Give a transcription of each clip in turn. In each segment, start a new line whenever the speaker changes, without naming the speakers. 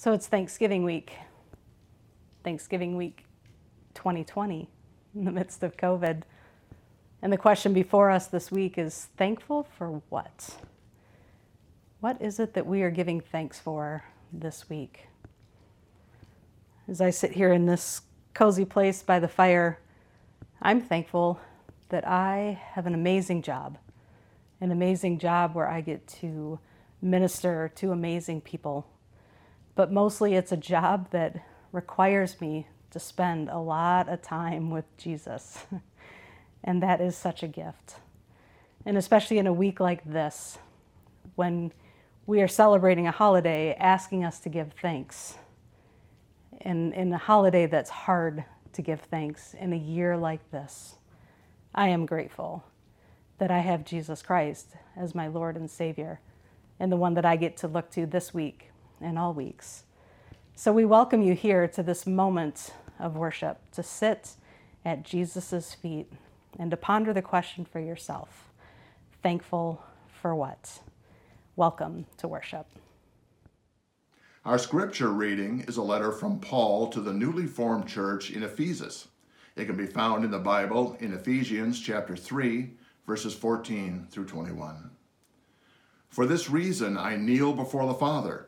So it's Thanksgiving week. Thanksgiving week 2020 in the midst of COVID. And the question before us this week is thankful for what? What is it that we are giving thanks for this week? As I sit here in this cozy place by the fire, I'm thankful that I have an amazing job, an amazing job where I get to minister to amazing people but mostly it's a job that requires me to spend a lot of time with Jesus. and that is such a gift. And especially in a week like this, when we are celebrating a holiday asking us to give thanks. And in a holiday that's hard to give thanks in a year like this, I am grateful that I have Jesus Christ as my Lord and Savior and the one that I get to look to this week and all weeks. So we welcome you here to this moment of worship, to sit at Jesus' feet and to ponder the question for yourself thankful for what? Welcome to worship.
Our scripture reading is a letter from Paul to the newly formed church in Ephesus. It can be found in the Bible in Ephesians chapter 3, verses 14 through 21. For this reason I kneel before the Father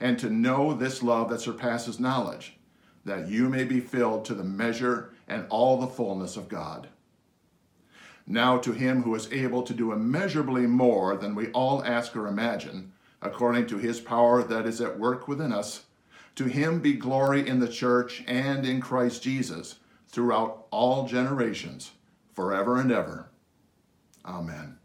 and to know this love that surpasses knowledge, that you may be filled to the measure and all the fullness of God. Now to him who is able to do immeasurably more than we all ask or imagine, according to his power that is at work within us, to him be glory in the church and in Christ Jesus throughout all generations, forever and ever. Amen.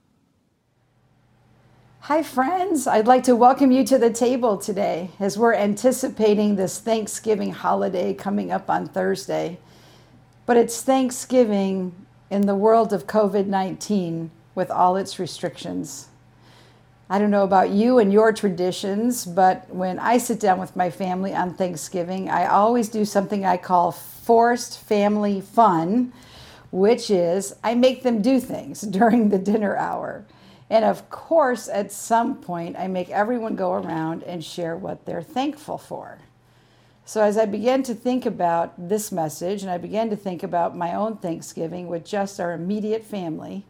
Hi, friends. I'd like to welcome you to the table today as we're anticipating this Thanksgiving holiday coming up on Thursday. But it's Thanksgiving in the world of COVID 19 with all its restrictions. I don't know about you and your traditions, but when I sit down with my family on Thanksgiving, I always do something I call forced family fun, which is I make them do things during the dinner hour. And of course, at some point, I make everyone go around and share what they're thankful for. So, as I began to think about this message, and I began to think about my own Thanksgiving with just our immediate family,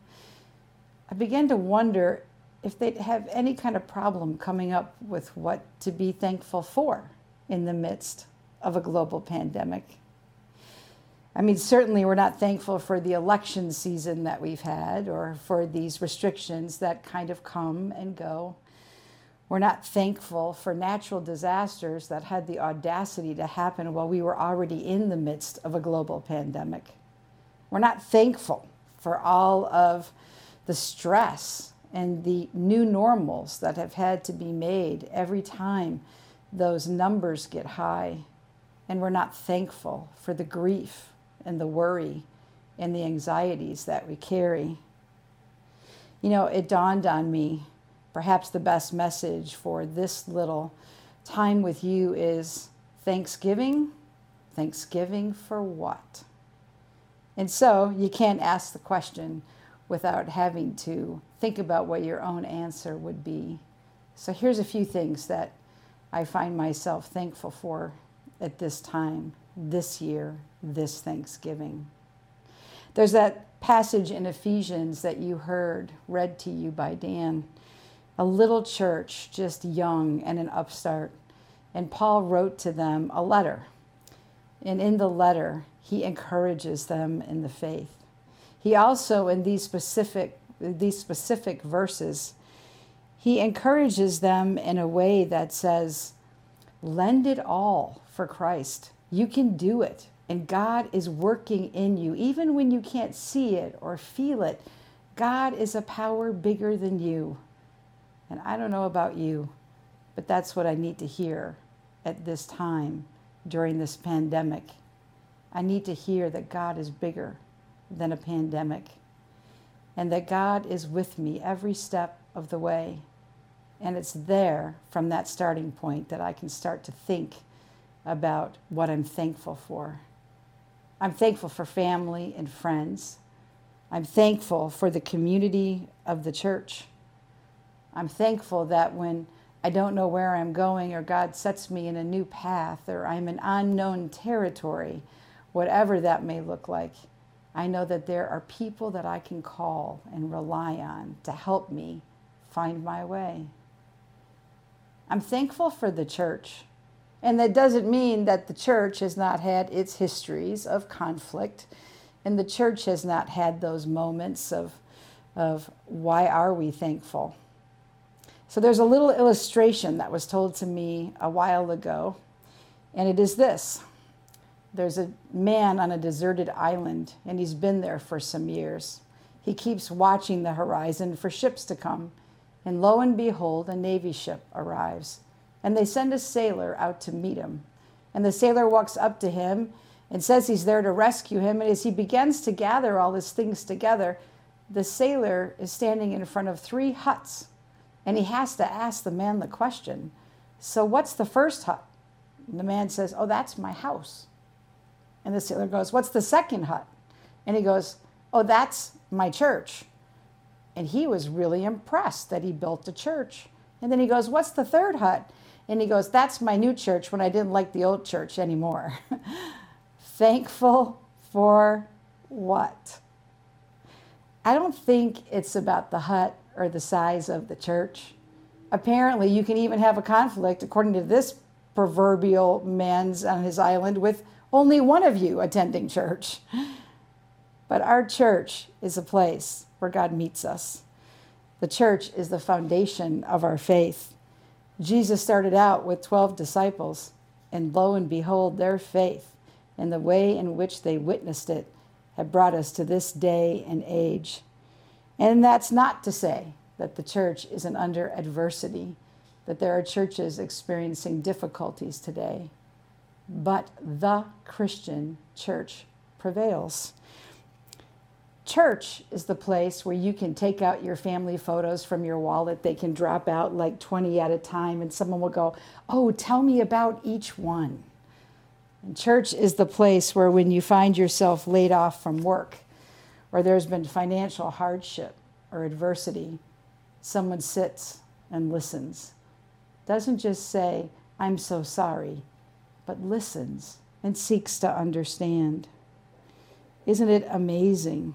I began to wonder if they'd have any kind of problem coming up with what to be thankful for in the midst of a global pandemic. I mean, certainly we're not thankful for the election season that we've had or for these restrictions that kind of come and go. We're not thankful for natural disasters that had the audacity to happen while we were already in the midst of a global pandemic. We're not thankful for all of the stress and the new normals that have had to be made every time those numbers get high. And we're not thankful for the grief and the worry and the anxieties that we carry. You know, it dawned on me perhaps the best message for this little time with you is Thanksgiving. Thanksgiving for what? And so you can't ask the question without having to think about what your own answer would be. So here's a few things that I find myself thankful for at this time this year, this Thanksgiving. There's that passage in Ephesians that you heard read to you by Dan. A little church, just young and an upstart. And Paul wrote to them a letter. And in the letter, he encourages them in the faith. He also, in these specific, these specific verses, he encourages them in a way that says, lend it all for Christ. You can do it. And God is working in you. Even when you can't see it or feel it, God is a power bigger than you. And I don't know about you, but that's what I need to hear at this time during this pandemic. I need to hear that God is bigger than a pandemic and that God is with me every step of the way. And it's there from that starting point that I can start to think about what I'm thankful for. I'm thankful for family and friends. I'm thankful for the community of the church. I'm thankful that when I don't know where I'm going or God sets me in a new path or I'm in unknown territory, whatever that may look like, I know that there are people that I can call and rely on to help me find my way. I'm thankful for the church. And that doesn't mean that the church has not had its histories of conflict and the church has not had those moments of, of why are we thankful? So there's a little illustration that was told to me a while ago, and it is this there's a man on a deserted island, and he's been there for some years. He keeps watching the horizon for ships to come, and lo and behold, a Navy ship arrives. And they send a sailor out to meet him. And the sailor walks up to him and says he's there to rescue him. And as he begins to gather all his things together, the sailor is standing in front of three huts. And he has to ask the man the question So, what's the first hut? And the man says, Oh, that's my house. And the sailor goes, What's the second hut? And he goes, Oh, that's my church. And he was really impressed that he built a church. And then he goes, What's the third hut? And he goes, That's my new church when I didn't like the old church anymore. Thankful for what? I don't think it's about the hut or the size of the church. Apparently, you can even have a conflict, according to this proverbial man's on his island, with only one of you attending church. But our church is a place where God meets us. The church is the foundation of our faith. Jesus started out with 12 disciples, and lo and behold, their faith and the way in which they witnessed it have brought us to this day and age. And that's not to say that the church isn't under adversity, that there are churches experiencing difficulties today but the Christian church prevails. Church is the place where you can take out your family photos from your wallet. They can drop out like 20 at a time, and someone will go, Oh, tell me about each one. And church is the place where, when you find yourself laid off from work, or there's been financial hardship or adversity, someone sits and listens. Doesn't just say, I'm so sorry but listens and seeks to understand. Isn't it amazing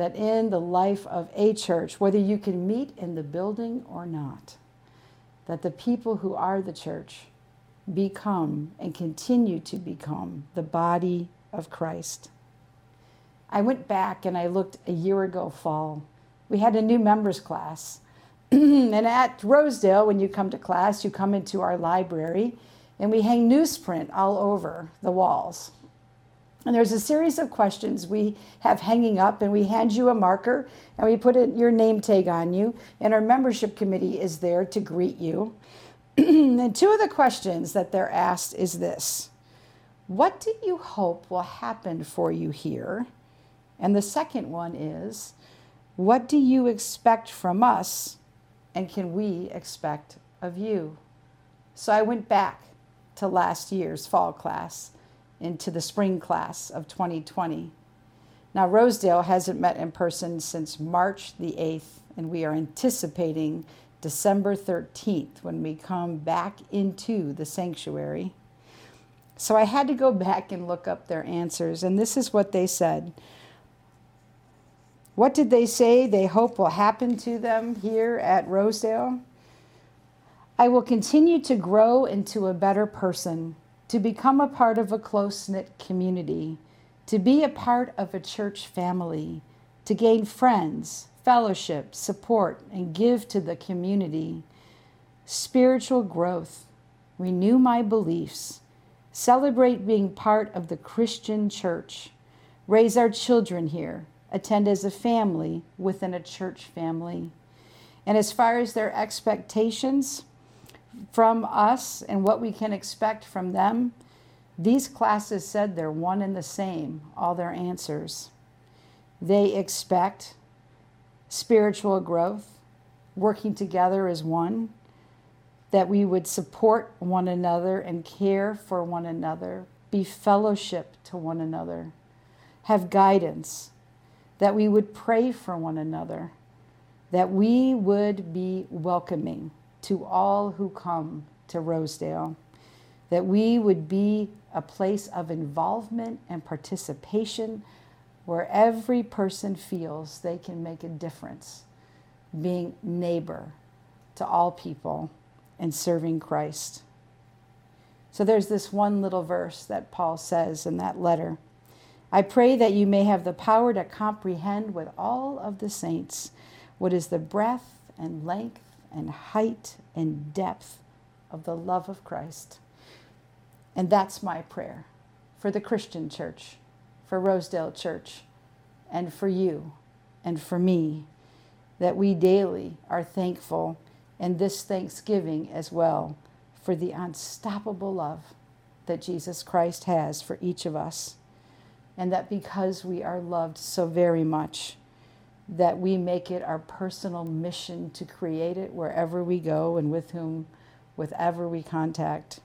that in the life of a church, whether you can meet in the building or not, that the people who are the church become and continue to become the body of Christ? I went back and I looked a year ago fall. We had a new members class. and at Rosedale, when you come to class, you come into our library and we hang newsprint all over the walls. And there's a series of questions we have hanging up, and we hand you a marker and we put your name tag on you, and our membership committee is there to greet you. and two of the questions that they're asked is this What do you hope will happen for you here? And the second one is What do you expect from us, and can we expect of you? So I went back to last year's fall class into the spring class of 2020. Now, Rosedale hasn't met in person since March the 8th, and we are anticipating December 13th when we come back into the sanctuary. So I had to go back and look up their answers, and this is what they said. What did they say they hope will happen to them here at Rosedale? I will continue to grow into a better person, to become a part of a close knit community, to be a part of a church family, to gain friends, fellowship, support, and give to the community. Spiritual growth, renew my beliefs, celebrate being part of the Christian church, raise our children here, attend as a family within a church family. And as far as their expectations, from us and what we can expect from them, these classes said they're one and the same, all their answers. They expect spiritual growth, working together as one, that we would support one another and care for one another, be fellowship to one another, have guidance, that we would pray for one another, that we would be welcoming to all who come to Rosedale, that we would be a place of involvement and participation where every person feels they can make a difference, being neighbor to all people and serving Christ. So there's this one little verse that Paul says in that letter. I pray that you may have the power to comprehend with all of the saints what is the breadth and length and height and depth of the love of Christ. And that's my prayer for the Christian church, for Rosedale Church, and for you and for me, that we daily are thankful and this Thanksgiving as well for the unstoppable love that Jesus Christ has for each of us. And that because we are loved so very much, that we make it our personal mission to create it wherever we go and with whom, with ever we contact.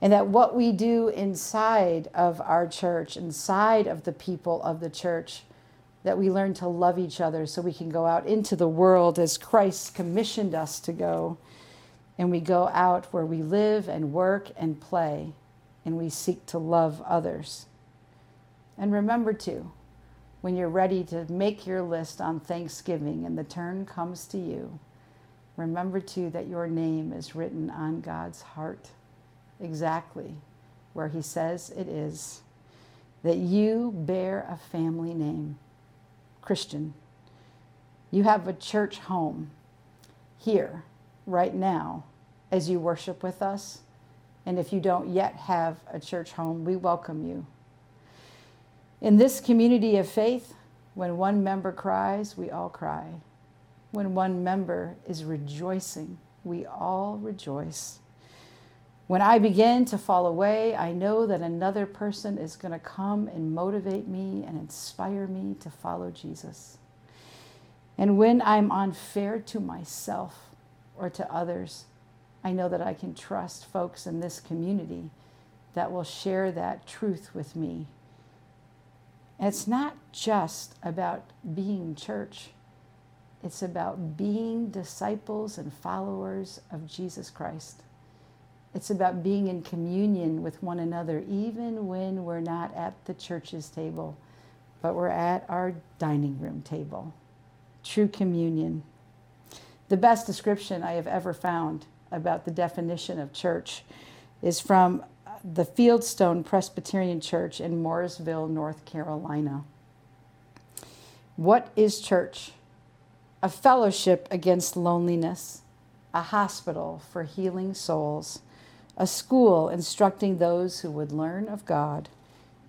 And that what we do inside of our church, inside of the people of the church, that we learn to love each other so we can go out into the world as Christ commissioned us to go. And we go out where we live and work and play, and we seek to love others. And remember, too, when you're ready to make your list on Thanksgiving and the turn comes to you, remember too that your name is written on God's heart, exactly where He says it is, that you bear a family name, Christian. You have a church home here, right now, as you worship with us. And if you don't yet have a church home, we welcome you. In this community of faith, when one member cries, we all cry. When one member is rejoicing, we all rejoice. When I begin to fall away, I know that another person is going to come and motivate me and inspire me to follow Jesus. And when I'm unfair to myself or to others, I know that I can trust folks in this community that will share that truth with me it's not just about being church, it's about being disciples and followers of Jesus Christ. It's about being in communion with one another, even when we're not at the church's table, but we're at our dining room table. True communion. The best description I have ever found about the definition of church is from the Fieldstone Presbyterian Church in Mooresville, North Carolina. What is church? A fellowship against loneliness, a hospital for healing souls, a school instructing those who would learn of God,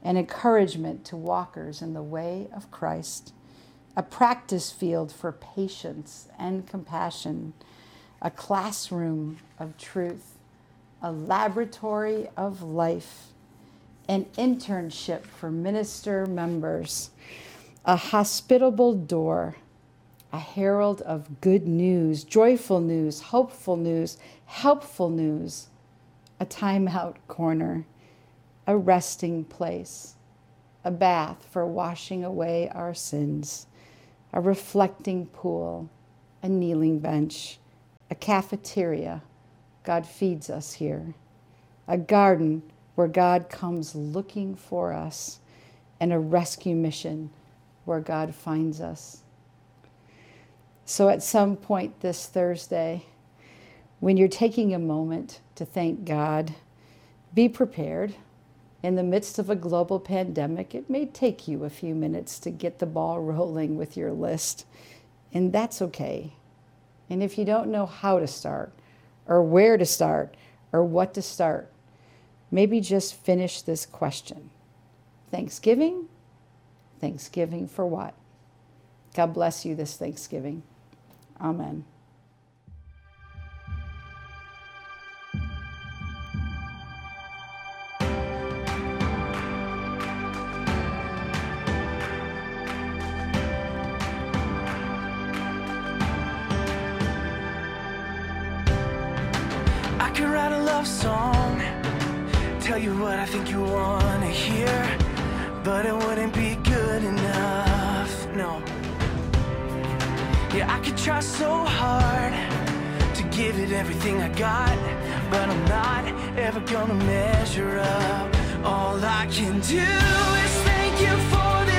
an encouragement to walkers in the way of Christ, a practice field for patience and compassion, a classroom of truth a laboratory of life, an internship for minister members, a hospitable door, a herald of good news, joyful news, hopeful news, helpful news, a timeout corner, a resting place, a bath for washing away our sins, a reflecting pool, a kneeling bench, a cafeteria God feeds us here. A garden where God comes looking for us, and a rescue mission where God finds us. So, at some point this Thursday, when you're taking a moment to thank God, be prepared. In the midst of a global pandemic, it may take you a few minutes to get the ball rolling with your list, and that's okay. And if you don't know how to start, or where to start or what to start. Maybe just finish this question Thanksgiving? Thanksgiving for what? God bless you this Thanksgiving. Amen.
Yeah, I could try so hard to give it everything I got, but I'm not ever gonna measure up. All I can do is thank you for